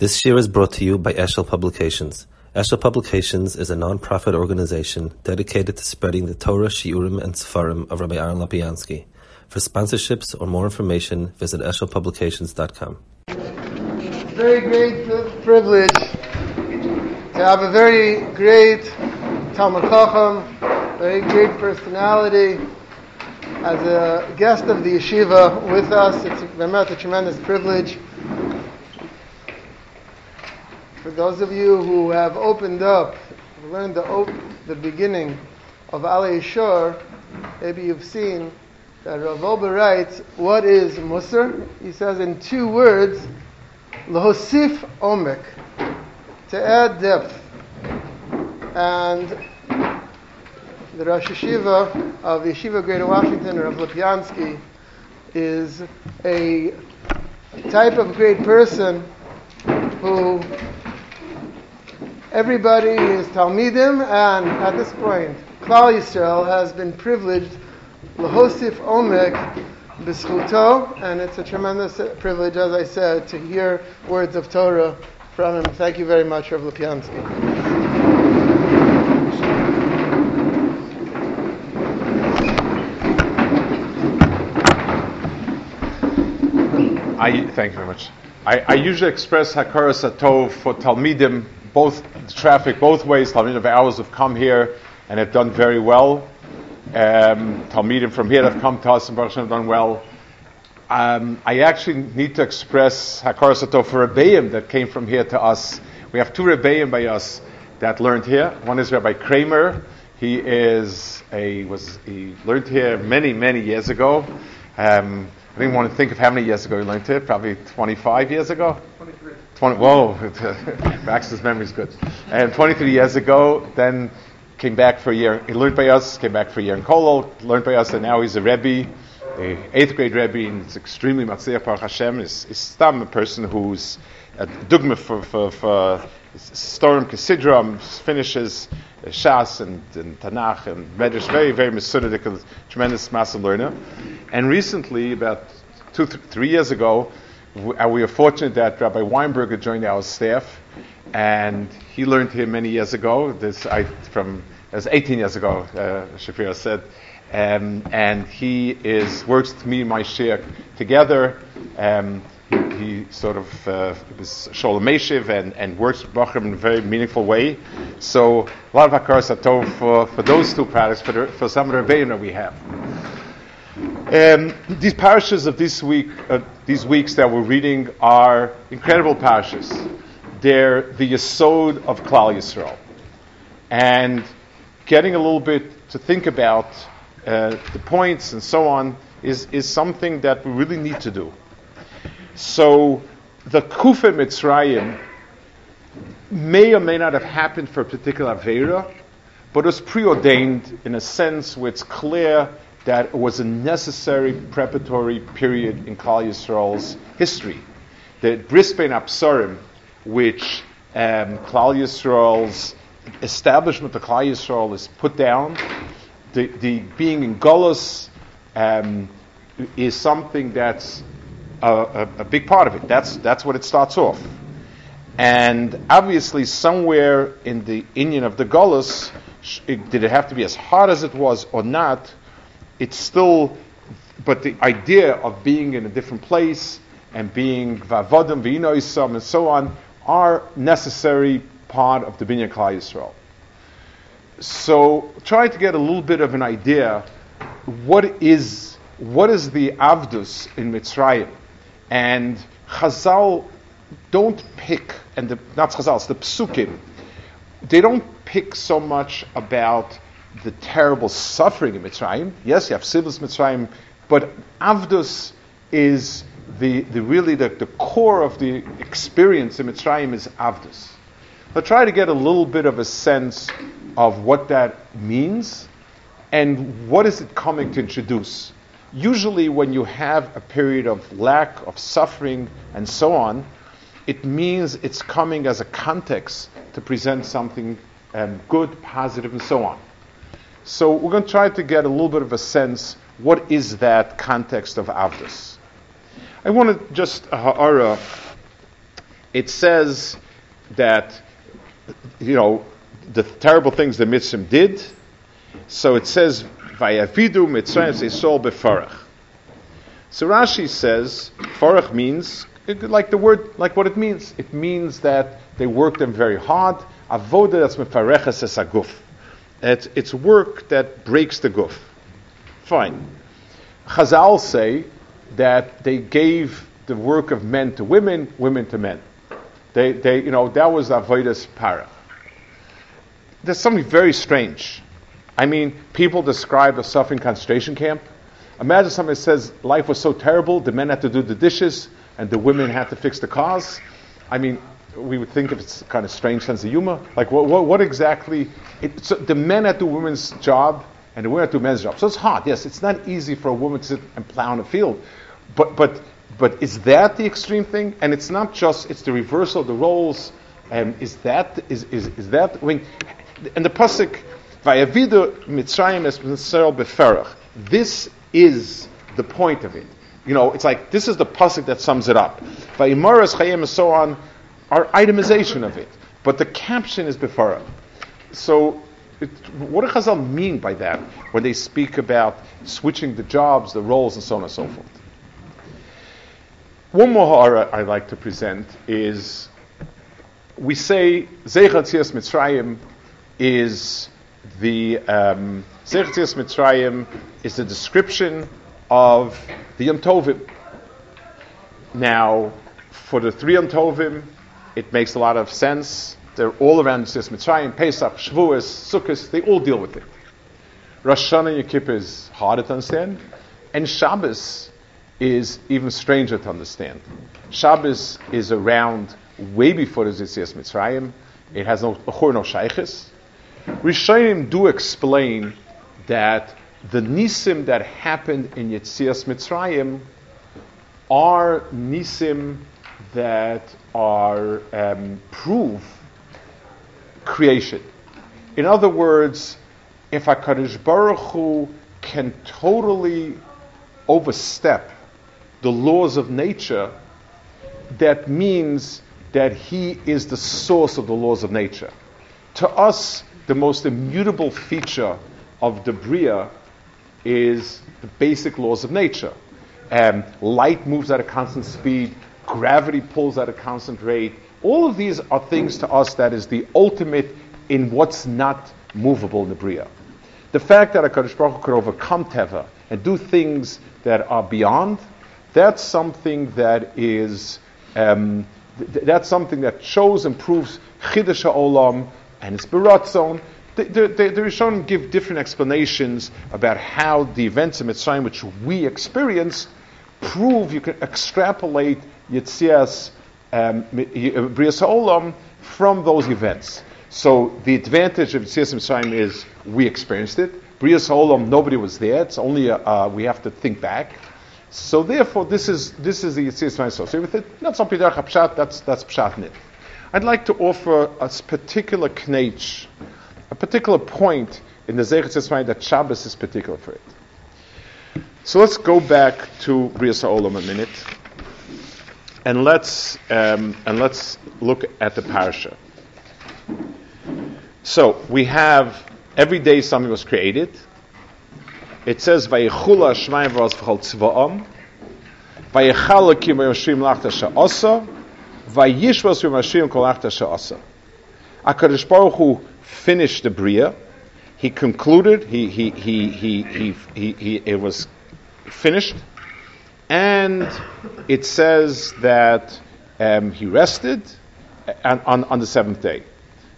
This year is brought to you by Eshel Publications. Eshel Publications is a non-profit organization dedicated to spreading the Torah, Shiurim, and Sefarim of Rabbi Aaron Lopiansky. For sponsorships or more information, visit eshelpublications.com. Very great privilege to have a very great Talmud Chacham, very great personality, as a guest of the yeshiva with us. It's a, a tremendous privilege. For those of you who have opened up, learned the, op- the beginning of Alei Shur, maybe you've seen that Rav Wolbe writes, what is Musar? He says in two words, Lahosif Omek, to add depth. And the Rosh Yeshiva of Yeshiva Greater Washington, Rav Lopiansky, is a type of great person who Everybody is Talmidim, and at this point, Klal Yisrael has been privileged lahosif omek b'schuto, and it's a tremendous privilege, as I said, to hear words of Torah from him. Thank you very much, Rav Lopiansky. I thank you very much. I, I usually express hakaras atov for talmidim both traffic both ways. Talmidim of ours have come here and have done very well. Um, Talmidim from here have come to us and Baruch have done well. Um, I actually need to express Hakaras Hatov for Rebbeim that came from here to us. We have two Rebbeim by us that learned here. One is Rabbi Kramer. He is a was he learned here many many years ago. Um, I didn't want to think of how many years ago he learned here. Probably 25 years ago. 23. 20, whoa, Max's memory is good. And 23 years ago, then came back for a year. He learned by us, came back for a year in Kollel, learned by us, and now he's a Rebbe, a eighth grade Rebbe, and it's extremely Matzeh Baruch Hashem. Is Stam a person who's a dugma for, for, for Storm Kesidram, finishes Shas and, and Tanakh and Medrash, very, very Mesudic, tremendous massive learner. And recently, about two, th- three years ago, we are fortunate that Rabbi Weinberger joined our staff, and he learned here many years ago. This I from as 18 years ago, uh, said, um, and he is works with me and my share together. Um, he, he, sort of uh, was Sholem Meshiv and, and works with Bachram in a very meaningful way. So a lot of Hakaras Hatov for, for those two products, for, the, for some of the that we have. Um, these parishes of this week, uh, these weeks that we're reading, are incredible parishes. They're the yesod of Klal Yisrael, and getting a little bit to think about uh, the points and so on is is something that we really need to do. So, the Kufa Mitzrayim may or may not have happened for a particular Avera, but was preordained in a sense where it's clear that was a necessary preparatory period in Klal Yisrael's history. The Bris Bein Absarim, which um, Klal Yisrael's establishment of Klal Yisrael is put down, the, the being in Golos um, is something that's a, a, a, big part of it. That's, that's what it starts off. And obviously, somewhere in the Indian of the Golos, did it have to be as hard as it was or not? It's still, but the idea of being in a different place and being vavodim, v'inoisam, and so on are necessary part of the binyan Klal Yisrael. So try to get a little bit of an idea what is what is the avdus in Mitzrayim, and Chazal don't pick, and the, not Chazal, it's the psukim. They don't pick so much about the terrible suffering in Mitzrayim. Yes, you have Sivus Mitzrayim, but Avdus is the, the really the, the core of the experience in Mitzrayim is Avdus. But try to get a little bit of a sense of what that means and what is it coming to introduce. Usually, when you have a period of lack of suffering and so on, it means it's coming as a context to present something um, good, positive, and so on. So we're going to try to get a little bit of a sense what is that context of Avdus. I want to just uh, ha'ara it says that, you know, the terrible things the Mitzvah did. So it says, Vayavidu Mitzrayim Yisrael befarach. So Rashi says, farach means, like the word, like what it means. It means that they worked them very hard. Avoda that's mefareches es aguf. It's, it's work that breaks the guf. Fine. Chazal say that they gave the work of men to women, women to men. They, they, you know, that was avodas para. There's something very strange. I mean, people describe a suffering concentration camp. Imagine somebody says life was so terrible, the men had to do the dishes and the women had to fix the cars. I mean, we would think of it's kind of strange sense of humor. Like, what, what, what exactly? It, so the men to do women's job and the women to do men's job. So it's hard. Yes, it's not easy for a woman to sit and plow in a field. But, but, but is that the extreme thing? And it's not just, it's the reversal of the roles. And is that, is, is, is that, I mean, and the pasuk, Vayavidu Mitzrayim es beferach. This is the point of it. You know, it's like this is the pasuk that sums it up. Vayimaras Chayim and so on are itemization of it, but the caption is befara. So, it, what do Chazal mean by that when they speak about switching the jobs, the roles, and so on and so forth? One more ha'ara I'd like to present is we say Zeichat Mitzrayim is the um, Mitzrayim is the description of the Yom Tovim. Now, for the three Yom Tovim, it makes a lot of sense. They're all around Yitzias Mitzrayim, Pesach, Shavuos, Sukkot, they all deal with it. Rosh Hashanah Yom Kippur is harder to understand, and Shabbos is even stranger to understand. Shabbos is around way before the Yitzias Mitzrayim. It has no Chor, no Shaykhis. Rishonim do explain that the nisim that happened in Yetzias Mitzrayim are nisim that are um, creation. In other words, if HaKadosh Baruch Hu can totally overstep the laws of nature, that means that he is the source of the laws of nature. To us, the most immutable feature of the Bria is the basic laws of nature. Um, light moves at a constant speed, gravity pulls at a constant rate. All of these are things to us that is the ultimate in what's not movable in the Bria. The fact that a Kaddish Baruch Hu could overcome Teva and do things that are beyond, that's something that is, um, th- that's something that shows and proves Chiddush Olam, and it's Beratzon. The, the, the, the Rishonim give different explanations about how the events of Mitzrayim, which we experience, prove you can extrapolate Yitzias um, Brias Olam from those events. So the advantage of Yitzias Mitzrayim is we experienced it. Brias Olam, nobody was there. It's only uh, we have to think back. So therefore, this is this is the Yitzias Mitzrayim associated with it. Not something that pshat. That's that's pshat nit. I'd like to offer a particular knetch, a particular point in the Zeichet Yitzmayim that Shabbos is particular for it. So let's go back to Brias Olam a minute, and let's um, and let's look at the parsha. So we have every day something was created. It says Vayichula Shmayim V'Az V'Chol Tzva'am Vayichal Kim Yoshim Lachta Sha'osa Vayishvas Rimashim Kol Achta Sha'asa. HaKadosh Baruch Hu finished the Bria. He concluded, he, he, he, he, he, he, he, it was finished. And it says that um, he rested on, on, on, the seventh day.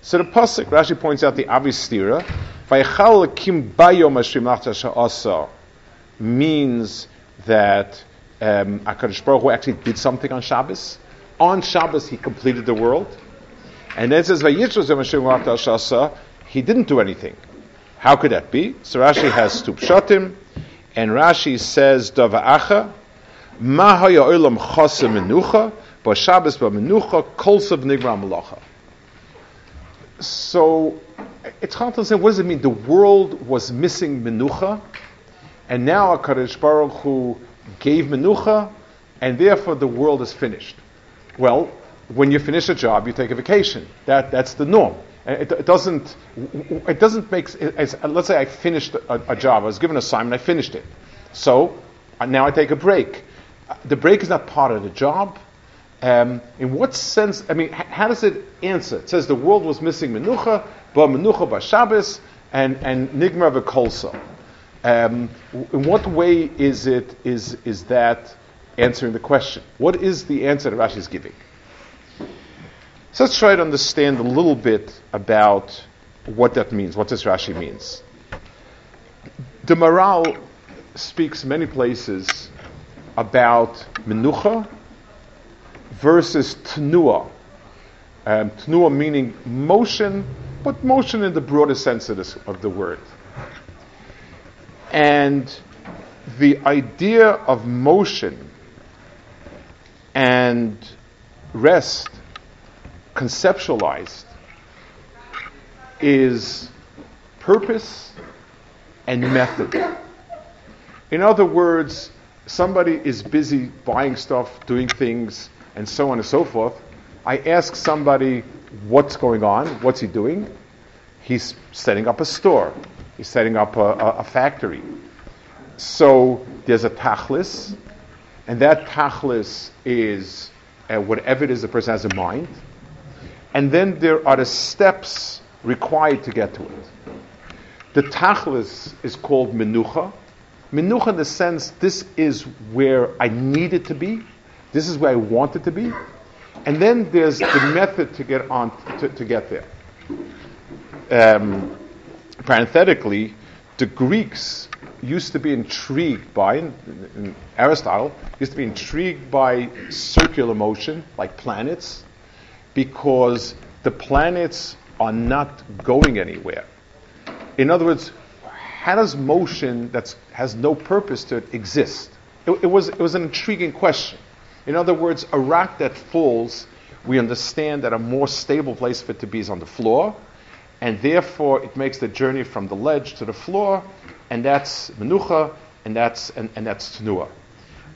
So the Pasuk, Rashi points out the obvious stira. Means that um, HaKadosh Baruch actually did something on Shabbos on Shabbos he completed the world. And then it says, he didn't do anything. How could that be? So Rashi has two pshatim, and Rashi says, Dava'acha, Mahaya olam chasa menucha, ba Shabbos ba menucha, kolsav nigra malacha. So, it's hard to say, what does it mean? The world was missing menucha, and now HaKadosh Baruch Hu gave menucha, and therefore the world is finished. Well, when you finish a job, you take a vacation. That, that's the norm. It, it doesn't, it doesn't make, let's say I finished a, a, job, I was given an assignment, I finished it. So uh, now I take a break. The break is not part of the job. Um, in what sense, I mean, how does it answer? It says the world was missing menucha, but menucha ba Shabbos, and, and nigma v'kolso. Um, in what way is it, is, is that answering the question? What is the answer that Rashi is giving? So let's try to understand a little bit about what that means, what this Rashi means. The Maharal speaks many places about menucha versus tnua. Um, tnua meaning motion, but motion in the broader sense of, this, of the word. And the idea of motion and rest conceptualized is purpose and method. In other words, somebody is busy buying stuff, doing things, and so on and so forth. I ask somebody what's going on, what's he doing? He's setting up a store, he's setting up a, a, a factory. So there's a tachlis, and that tachlis is uh, whatever it is the person has in mind. And then there are the steps required to get to it. The tachlis is called menucha. Menucha in the sense, this is where I need it to be. This is where I want it to be. And then there's the method to get on to, to get there. Um, parenthetically, the Greeks used to be intrigued by, in, in Aristotle, used to be intrigued by circular motion, like planets, because the planets are not going anywhere. In other words, how does motion that has no purpose to it exist? It, it, was, it was an intriguing question. In other words, a rock that falls, we understand that a more stable place for it to be is on the floor, and therefore it makes the journey from the ledge to the floor, and that's menucha, and that's and, and that's tenua.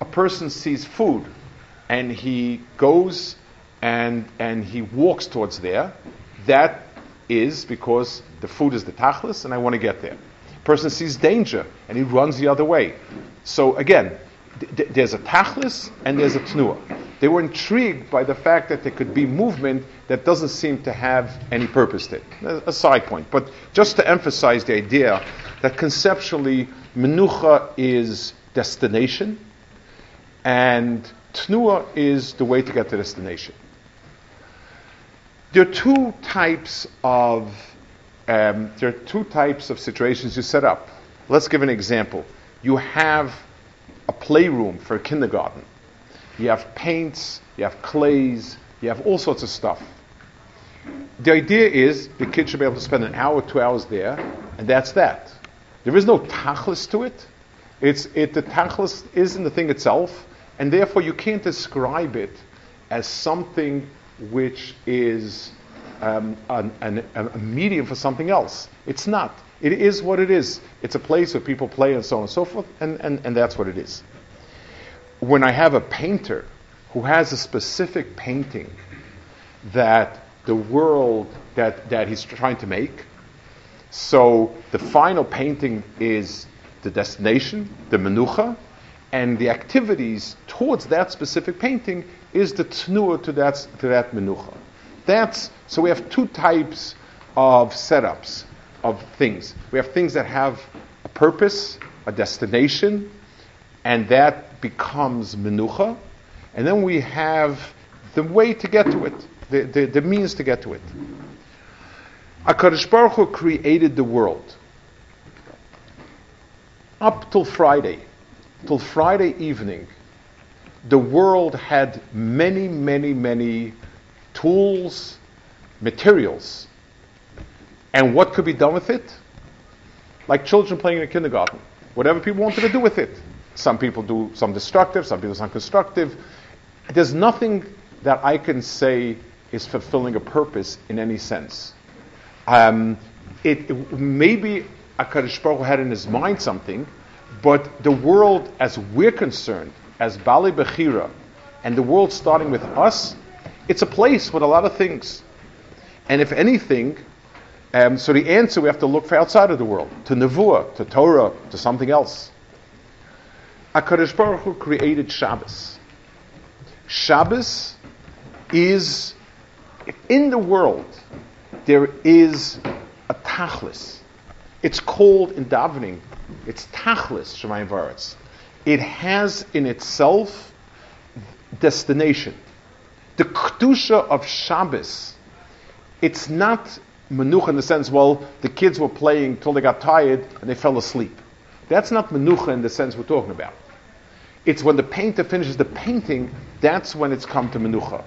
A person sees food, and he goes and and he walks towards there. That is because the food is the tachlis, and I want to get there. A person sees danger, and he runs the other way. So again, there's a tachlis and there's a tnua. They were intrigued by the fact that there could be movement that doesn't seem to have any purpose to it. A side point. But just to emphasize the idea that conceptually, menucha is destination and tnua is the way to get to destination. There are two types of um, there are two types of situations you set up. Let's give an example. You have a playroom for a kindergarten. You have paints, you have clays, you have all sorts of stuff. The idea is the kid should be able to spend an hour, two hours there, and that's that. There is no tachlis to it. It's, it the tachlis is in the thing itself, and therefore you can't describe it as something which is um, an, an, a medium for something else. It's not. It is what it is. It's a place where people play and so on and so forth, and, and, and that's what it is. When I have a painter who has a specific painting that the world that, that he's trying to make, so the final painting is the destination, the menucha, and the activities towards that specific painting is the tnua to that, to that menucha. That's, so we have two types of setups of things. We have things that have a purpose, a destination, and that becomes menucha. And then we have the way to get to it, the, the, the means to get to it. HaKadosh Baruch Hu created the world. Up till Friday, till Friday evening, the world had many, many, many tools, materials and what could be done with it? Like children playing in a kindergarten. Whatever people wanted to do with it. Some people do some destructive, some people some constructive. There's nothing that I can say is fulfilling a purpose in any sense. Um, it, it, maybe Akadosh Baruch had in his mind something, but the world, as we're concerned, as Bali Bechira, and the world starting with us, It's a place with a lot of things. And if anything, um, so the answer we have to look for outside of the world, to Nevuah, to Torah, to something else. HaKadosh Baruch Hu created Shabbos. Shabbos is, in the world, there is a tachlis. It's called in davening, it's tachlis, Shemayim Varetz. It has in itself destination. The kedusha of Shabbos, it's not menucha in the sense, well, the kids were playing till they got tired and they fell asleep. That's not menucha in the sense we're talking about. It's when the painter finishes the painting, that's when it's come to menucha.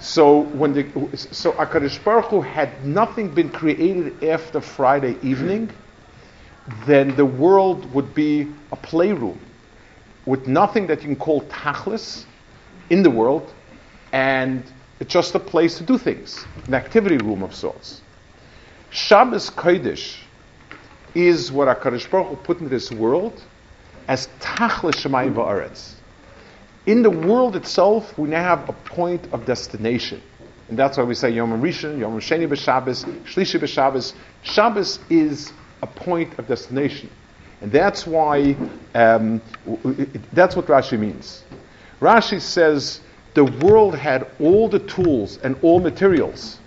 So when the so Akadosh Baruch Hu had nothing been created after Friday evening, then the world would be a playroom with nothing that you can call tachlis in the world, and it's just a place to do things, an activity room of sorts. Shabbos Kodesh is what Akadosh Baruch Hu put into this world as tachlis shemayim va'aretz. In the world itself, we now have a point of destination. And that's why we say Yom Rishon, Yom Sheni b'Shabbos, Shlishi b'Shabbos. Shabbos is a point of destination. And that's why, um, that's what Rashi means. Rashi says the world had all the tools and all materials,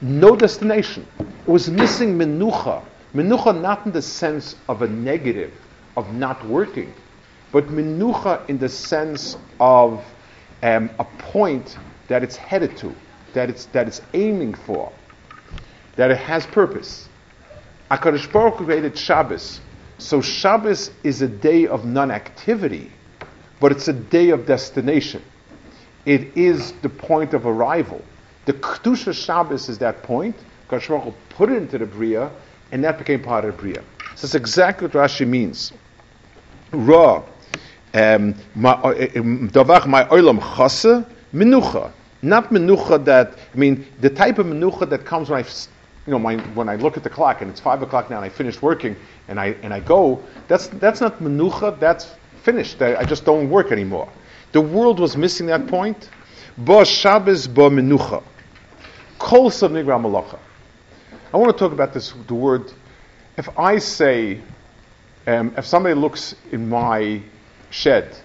no destination. It was missing menucha. Menucha not in the sense of a negative, of not working, but menucha in the sense of um, a point that it's headed to, that it's, that it's aiming for, that it has purpose. HaKadosh Baruch created Shabbos. So Shabbos is a day of non-activity, but it's a day of destination. It is the point of arrival. The Kedusha Shabbos is that point. Baruch put it into the Bria, and that became part of the Bria. So that's exactly what Rashi means. Ra, um, davach my oilam chase menucha, not menucha that I mean the type of menucha that comes when I, you know, my, when I look at the clock and it's five o'clock now and I finished working and I and I go. That's that's not menucha. That's finished. I, I just don't work anymore. The world was missing that point. Ba Shabbos ba menucha. Kol nigra malacha. I want to talk about this. The word. If I say, um, if somebody looks in my shed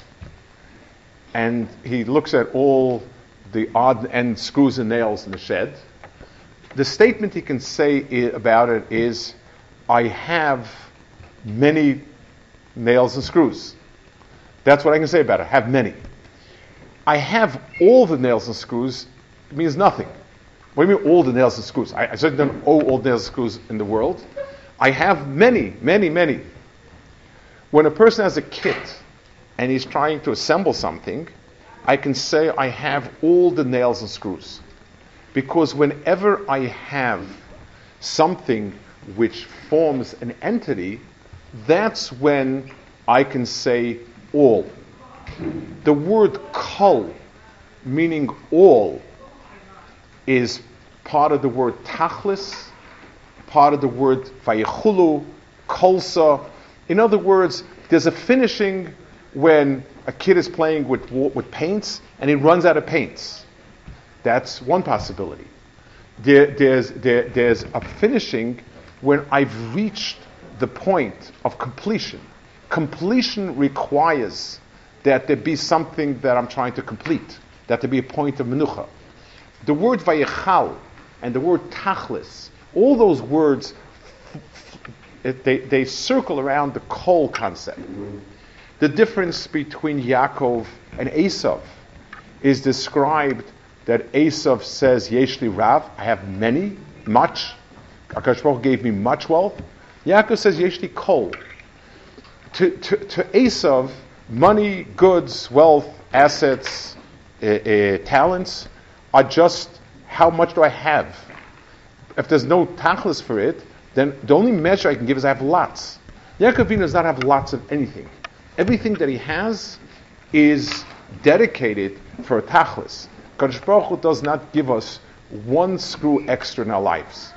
and he looks at all the odd end screws and nails in the shed, the statement he can say I- about it is, I have many nails and screws. That's what I can say about it. I have many. I have all the nails and screws it means nothing. What do you mean all the nails and screws? I, I certainly don't owe all the nails and screws in the world. I have many, many, many. When a person has a kit and he's trying to assemble something, I can say I have all the nails and screws. Because whenever I have something which forms an entity, that's when I can say all. The word kol, meaning all, is part of the word tachlis, part of the word vayichulu, kolsa. In other words, there's a finishing when a kid is playing with, with paints and he runs out of paints. That's one possibility. There, there's, there, there's a finishing when I've reached the point of completion. Completion requires that there be something that I'm trying to complete, that there be a point of menucha. The word vayichal and the word tachlis, all those words, they, they circle around the kol concept. The difference between Yaakov and Esav is described that Esav says, Yeshli Rav, I have many, much. Akash gave me much wealth. Yaakov says, Yeshli Kol. To, to, to Esav, money, goods, wealth, assets, uh, uh, talents are just how much do I have? If there's no tachlis for it, then the only measure I can give is I have lots. Yaakov Avinu does not have lots of anything. Everything that he has is dedicated for a tachlis. Kadosh Baruch Hu does not give us one screw extra in our lives.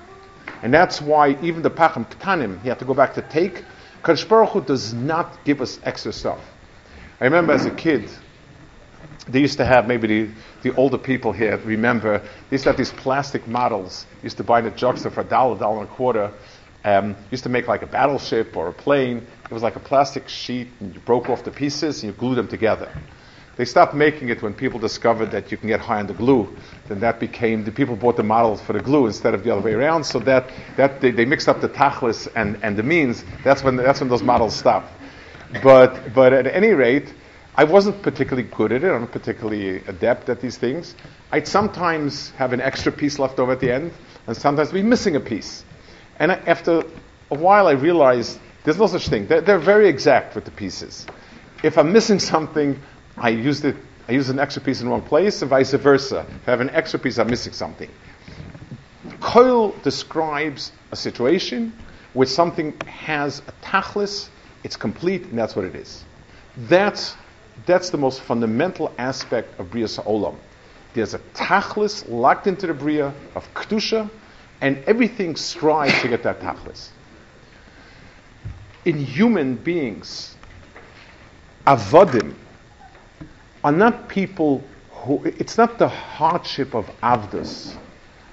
And that's why even the Pacham Ktanim, he had to go back to take. Kadosh Baruch Hu does not give us extra stuff. I remember as a kid, they used to have maybe the, the older people here remember they used to have these plastic models. Used to buy in a drugstore for a dollar dollar and a quarter. Um, used to make like a battleship or a plane. It was like a plastic sheet and you broke off the pieces and you glued them together. They stopped making it when people discovered that you can get high on the glue. Then that became the people bought the models for the glue instead of the other way around. So that, that they, they mixed up the tachlis and, and the means. That's when, that's when those models stopped but, but at any rate I wasn't particularly good at it. I'm not particularly adept at these things. I'd sometimes have an extra piece left over at the end, and sometimes be missing a piece. And I, after a while, I realized there's no such thing. They're, they're, very exact with the pieces. If I'm missing something, I use it. I use an extra piece in one place, and vice versa. If I have an extra piece, I'm missing something. Coil describes a situation where something has a tachlis, it's complete, and that's what it is. That's that's the most fundamental aspect of Bria Sa'olam. There's a tachlis locked into the Bria of Kedusha, and everything strives to get that tachlis. In human beings, avodim are not people who, it's not the hardship of avdus,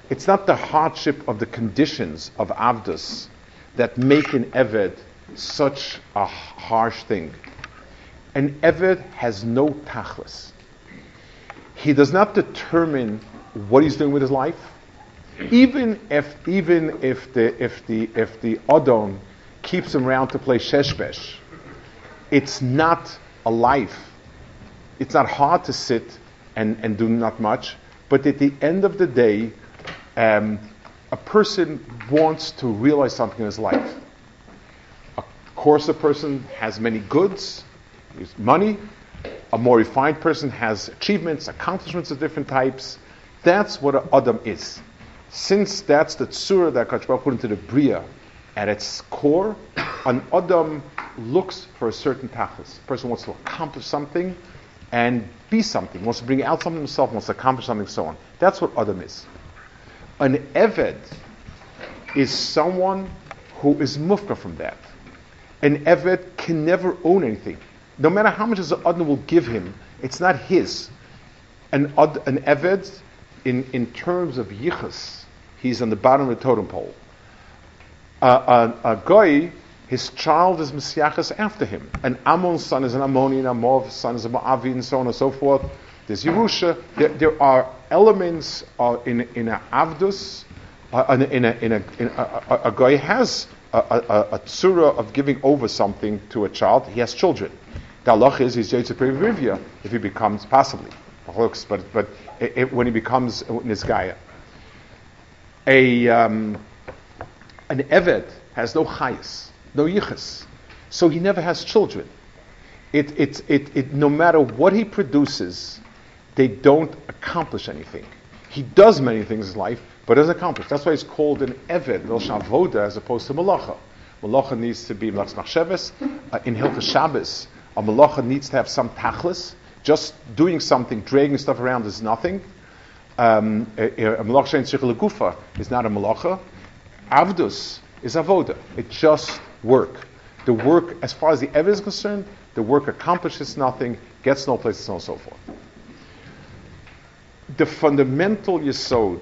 it's not the hardship of the conditions of avdus that make an eved such a harsh thing. An Eved has no tachlis. He does not determine what he's doing with his life. Even if, even if the, if the, if the Adon keeps him around to play sheshbesh, it's not a life. It's not hard to sit and, and do not much, but at the end of the day, um, a person wants to realize something in his life. Course, a person has many goods, money. A more refined person has achievements, accomplishments of different types. That's what an Adam is. Since that's the tzura that Kachbar put into the Bria, at its core, an Adam looks for a certain tachlis. A person wants to accomplish something and be something, wants to bring out something himself, wants to accomplish something, so on. That's what Adam is. An Eved is someone who is mufka from that. An Eved can never own anything no matter how much the Adna will give him, it's not his. An, an Eved, in, in terms of Yichus, he's on the bottom of the totem pole. Uh, a, a Goy, his child is Messiachas after him. An Ammon's son is an Ammonian, Amov son is a Moavi, and so on and so forth. There's Yerusha. There, there are elements uh, in, in a Avdus, in, a, in, a, in a, a, a guy has a, tsura of giving over something to a child. He has children. The halach is he's Yitzhak Rivia if he becomes possibly. But but it, it, when he becomes Nizgaya. A um, an Eved has no chayas, no yichas, so he never has children. It, it, it, it, no matter what he produces, they don't accomplish anything. He does many things in life, but doesn't. That's why it's called an Eved, Voda, as opposed to Malacha. Malacha needs to be Mlach Machsheves. Uh, in Hilchah Shabbos, a malacha needs to have some tachlis. Just doing something, dragging stuff around is nothing. Um, a, a malacha in gufa is not a malacha. Avdus is avoda. It just work. The work, as far as the evidence is concerned, the work accomplishes nothing, gets no place, and so on and so forth. The fundamental yisod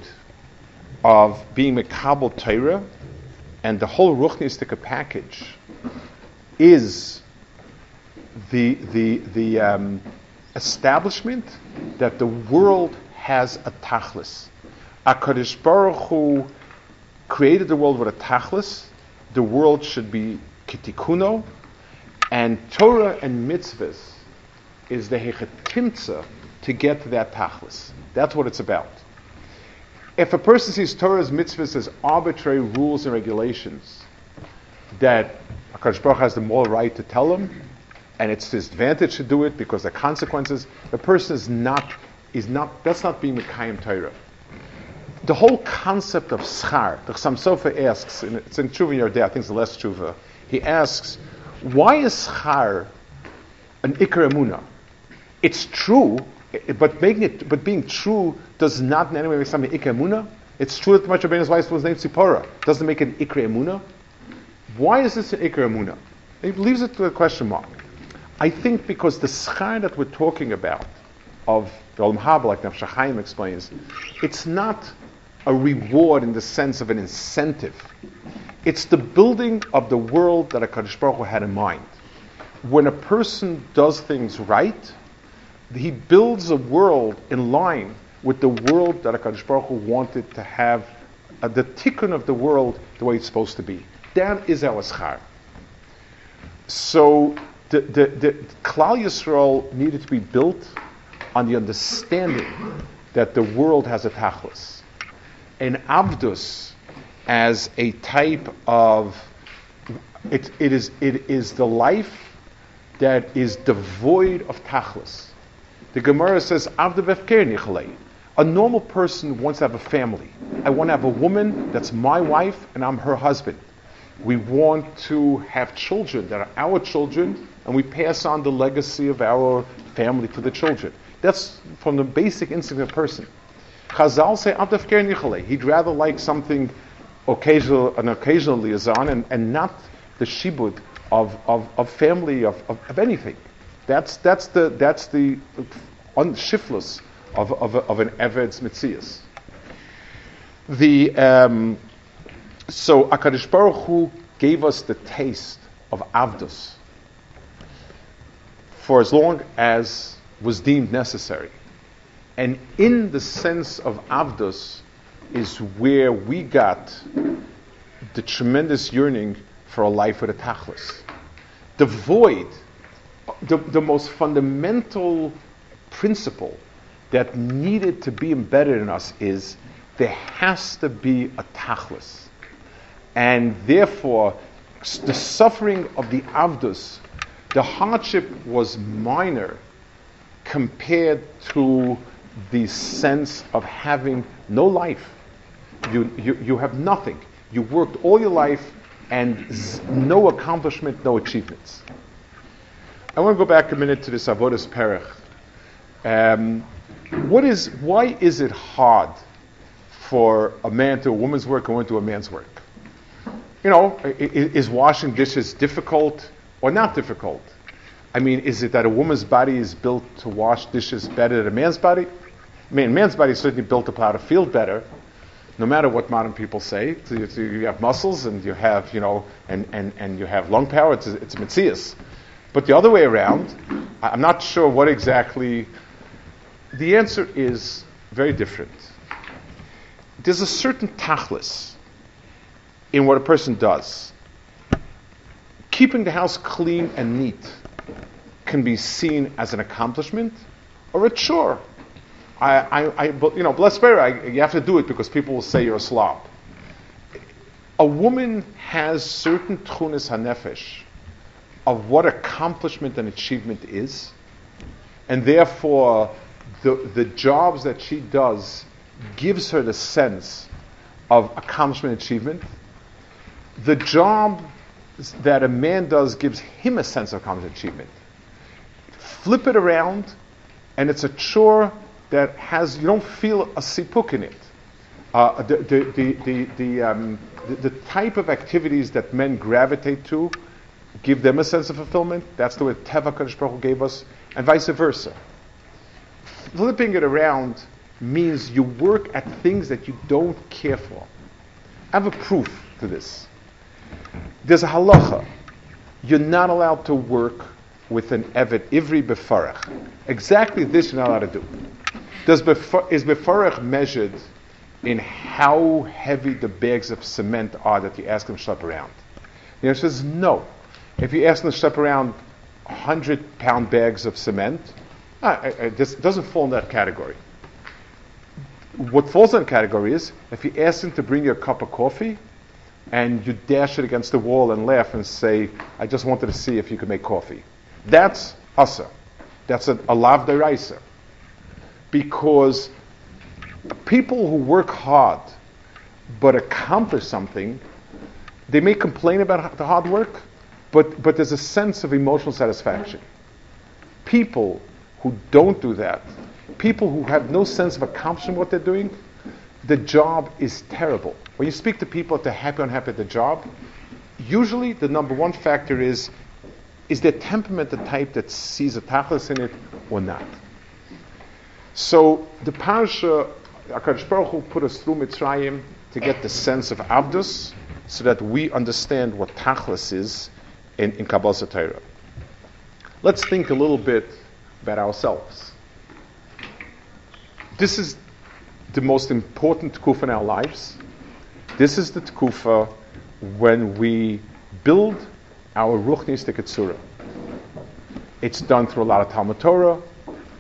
of being Mekabel Torah and the whole Ruchnistika package is the, the, the um, establishment that the world has a tachlis. HaKadosh Baruch Hu created the world with a tachlis. The world should be kitikuno. And Torah and mitzvahs is the hechetimtza to get to that tachlis. That's what it's about. If a person sees Torah's mitzvahs as arbitrary rules and regulations that HaKadosh Baruch has the moral right to tell him, and it's his advantage to do it because the consequences, the person is not, is not, that's not being Mekayim Torah. The whole concept of schar, the Chassam Sofer asks, and it's in Tshuva Day, I think it's the last Tshuva, he asks, why is schar an Iker Emuna? It's true, but making it, but being true does not in any way make something Emuna. It's true that Moshe Rabbeinu's wife was named Sipora. Doesn't make it Emuna. Why is this an Emuna? He leaves it to a question mark. I think because the schar that we're talking about of the Olam Haba, like HaChaim explains, it's not a reward in the sense of an incentive. It's the building of the world that HaKadosh Baruch Hu had in mind. When a person does things right, he builds a world in line with the world that HaKadosh Baruch Hu wanted to have, uh, the tikkun of the world the way it's supposed to be. That is our schar. So the, the, the Klal Yisrael needed to be built on the understanding that the world has a tachlis. And Avdus as a type of it, it is it is the life that is devoid of tachlis. The Gemara says, A normal person wants to have a family. I want to have a woman that's my wife and I'm her husband. We want to have children that are our children, and we pass on the legacy of our family to the children. That's from the basic instinct of a person. Chazal say, He'd rather like something occasional, an occasional liaison and, and not the shibud of, of, of family, of, of, of anything. That's, that's the, that's the unshiftless of, of, of an Eved's Mitzias. The, um, so Akadosh Baruch Hu gave us the taste of Avdus for as long as was deemed necessary. And in the sense of Avdus is where we got the tremendous yearning for a life with a tachlis. The void, the, the most fundamental principle that needed to be embedded in us is there has to be a tachlis. And therefore, the suffering of the Avdus, the hardship was minor compared to the sense of having no life. You, you, you have nothing. You worked all your life and no accomplishment, no achievements. I want to go back a minute to this Avodas Perech. Um, what is, why is it hard for a man to a woman's work and a woman to a man's work? You know, is washing dishes difficult or not difficult? I mean, is it that a woman's body is built to wash dishes better than a man's body? I mean, a man's body is certainly built to plow a field better, no matter what modern people say. You, so you, have muscles and you have, you know, and, and, and you have lung power. It's, it's Metzias. But the other way around, I'm not sure what exactly. The answer is very different. There's a certain tachlis in what a person does. Keeping the house clean and neat can be seen as an accomplishment or a chore. I, I, I you know, bless Mary, you have to do it because people will say you're a slob. A woman has certain tchunis hanefesh of what accomplishment and achievement is, and therefore the, the jobs that she does gives her the sense of accomplishment and achievement, the job that a man does gives him a sense of accomplishment achievement. Flip it around, and it's a chore that has you don't feel a sipuk in it. Uh, the, the, the, the, the, um, the, the, type of activities that men gravitate to give them a sense of fulfillment. That's the way Teva Kadosh gave us, and vice versa. Flipping it around means you work at things that you don't care for. I have a proof to this. There's a halacha. You're not allowed to work with an Eved Ivri Befarach. Exactly this you're not allowed to do. Does befar, is Befarach measured in how heavy the bags of cement are that you ask them to schlep around? The answer is no. If you ask them to schlep around 100 pound bags of cement, uh, it doesn't fall in that category. What falls in that category is if you ask them to bring you a cup of coffee, and you dash it against the wall and laugh and say, I just wanted to see if you could make coffee. That's asa. That's a, a lav deraisa. Because people who work hard but accomplish something, they may complain about the hard work, but, but there's a sense of emotional satisfaction. People who don't do that, people who have no sense of accomplishing what they're doing, the job is terrible. When you speak to people if they're happy or unhappy at the job, usually the number one factor is is their temperament the type that sees a tachlis in it or not? So the parasha, Akadosh Baruch Hu put us through Mitzrayim to get the sense of Avdus, so that we understand what Tachlis is in, in Kabbalah Torah. Let's think a little bit about ourselves. This is the most important tkufa in our lives. This is the tkufa when we build our ruchnis Ketzura. It's done through a lot of Talmud Torah.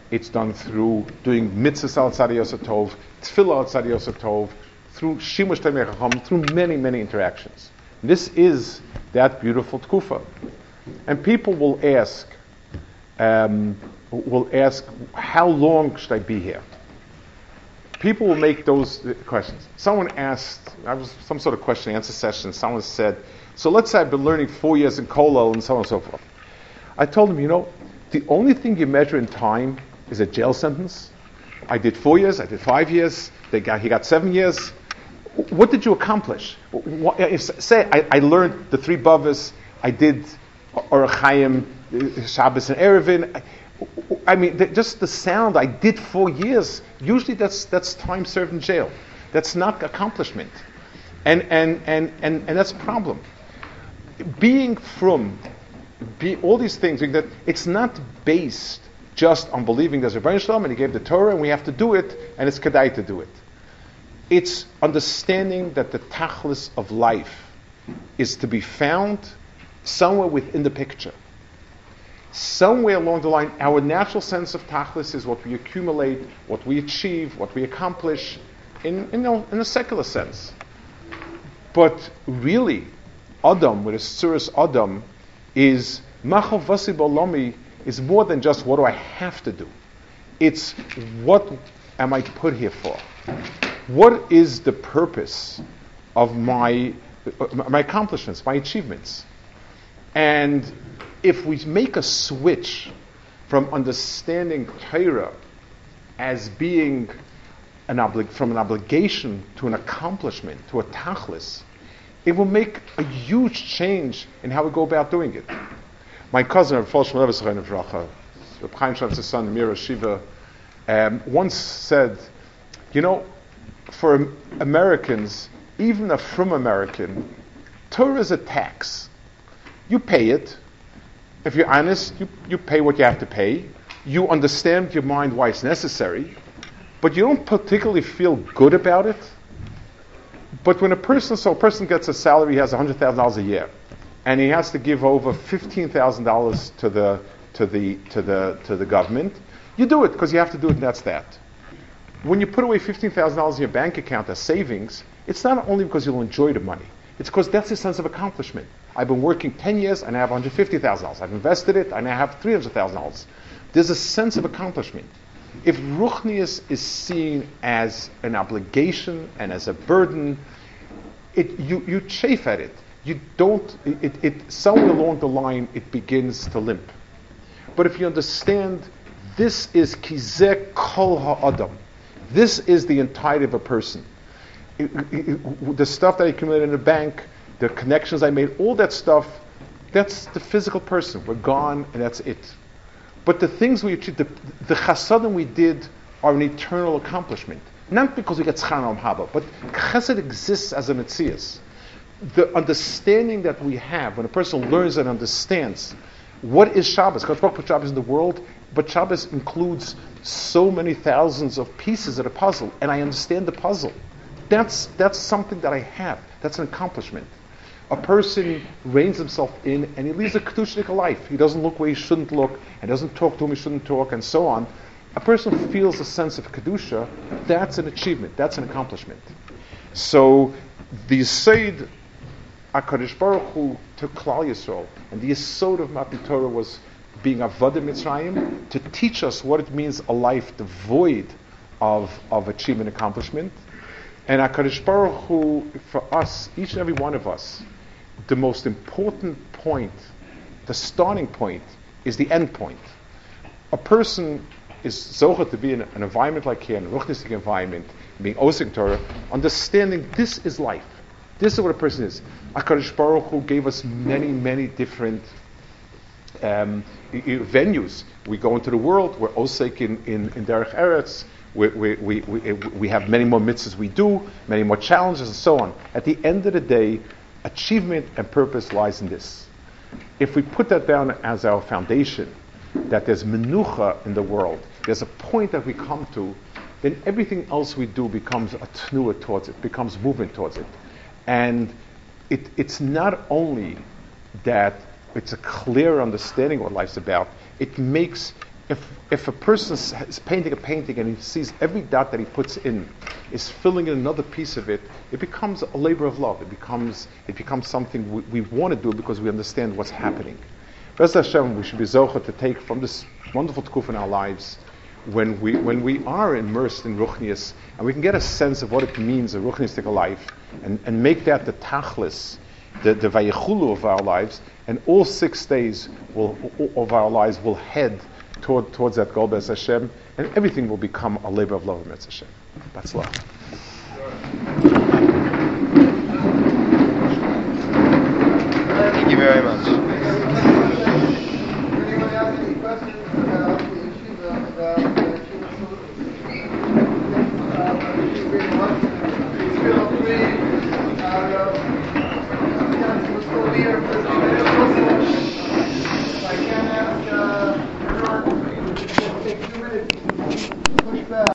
It's done through doing mitzvahs outside Yosef tefillah outside Yosef through shimush Tamei through many, many interactions. This is that beautiful tkufa. And people will ask, um, will ask, how long should I be here? People will make those questions. Someone asked, I was some sort of question and answer session. Someone said, so let's say I've been learning four years in Kollel and so on and so forth. I told him, you know, the only thing you measure in time is a jail sentence. I did four years, I did five years, got, he got seven years. What did you accomplish? What, if, say I, I, learned the three bavas, I did Orachayim, Shabbos and Eruvin. I mean, the, just the sound, I did four years. Usually that's, that's time served in jail. That's not accomplishment. And, and, and, and, and that's a problem. Being from, be, all these things, that it's not based just on believing there's a Ribono Shel Olam and he gave the Torah and we have to do it and it's kedai to do it. It's understanding that the tachlis of life is to be found somewhere within the picture. Somewhere along the line, our natural sense of tachlis is what we accumulate, what we achieve, what we accomplish in, in, in a secular sense. But really, Adam, with a Suris Adam, is Machal Vasibolomi is more than just what do I have to do. It's what am I put here for? What is the purpose of my, my accomplishments, my achievements? And if we make a switch from understanding Torah as being an obli- from an obligation to an accomplishment, to a tachlis, it will make a huge change in how we go about doing it. My cousin, Rav Chaim Sham's son, Mira Shiva, um, once said, you know, for Americans, even a from American, Torah is a tax. You pay it. If you're honest, you, you pay what you have to pay. You understand your mind why it's necessary, but you don't particularly feel good about it. But when a person, so a person gets a salary, he has $100,000 a year and he has to give over fifteen thousand dollars to the to the to the to the government. You do it because you have to do it, and that's that. When you put away fifteen thousand dollars in your bank account as savings, it's not only because you'll enjoy the money. It's because that's a sense of accomplishment. I've been working ten years and I have one hundred fifty thousand dollars. I've invested it and I have three hundred thousand dollars. There's a sense of accomplishment. If ruchnius is seen as an obligation and as a burden, it, you, you chafe at it you don't, it, it, somewhere along the line, it begins to limp. But if you understand, this is kizek kol ha'adam. This is the entirety of a person. It, it, the stuff that I accumulated in the bank, the connections I made, all that stuff, that's the physical person. We're gone, and that's it. But the things we achieved, the, the chasadim we did, are an eternal accomplishment. Not because we get schar haba, but chesed exists as a mitzias the understanding that we have when a person learns and understands what is Shabbos. God put Shabbos in the world, but Shabbos includes so many thousands of pieces of a puzzle, and I understand the puzzle. That's that's something that I have. That's an accomplishment. A person reins himself in and he leads a kedushnik life. He doesn't look where he shouldn't look, and doesn't talk to whom he shouldn't talk, and so on. A person feels a sense of kedusha. That's an achievement. That's an accomplishment. So the Said HaKadosh Baruch Hu took Klal Yisrael, and the Yisod of Matan Torah was being Avodah Mitzrayim, to teach us what it means a life devoid of, of achievement accomplishment. And HaKadosh Baruch Hu, for us, each and every one of us, the most important point, the starting point, is the end point. A person is zocher to be in an environment like here, in a ruchnistic environment, being osing Torah, understanding this is life. This is what a person is. HaKadosh Baruch Hu gave us many, many different um, venues. We go into the world. We're osek in, in, in Derech Eretz. We, we, we, we, we have many more mitzvahs we do, many more challenges, and so on. At the end of the day, achievement and purpose lies in this. If we put that down as our foundation, that there's menucha in the world, there's a point that we come to, then everything else we do becomes a tnua towards it, becomes movement towards it. And it, it's not only that it's a clear understanding what life's about, it makes, if, if a person is painting a painting and he sees every dot that he puts in is filling in another piece of it, it becomes a labor of love. It becomes, it becomes something we, we want to do because we understand what's happening. Best Hashem, we should be zocher to take from this wonderful tkuf in our lives when we, when we are immersed in Ruchnias and we can get a sense of what it means, a Ruchniistic life, and, and make that the tachlis, the, the vayichulu of our lives, and all six days will, of our lives will head toward, towards that goal, Bez Hashem, and everything will become a labor of love, Bez Hashem. That's love. Thank you very much.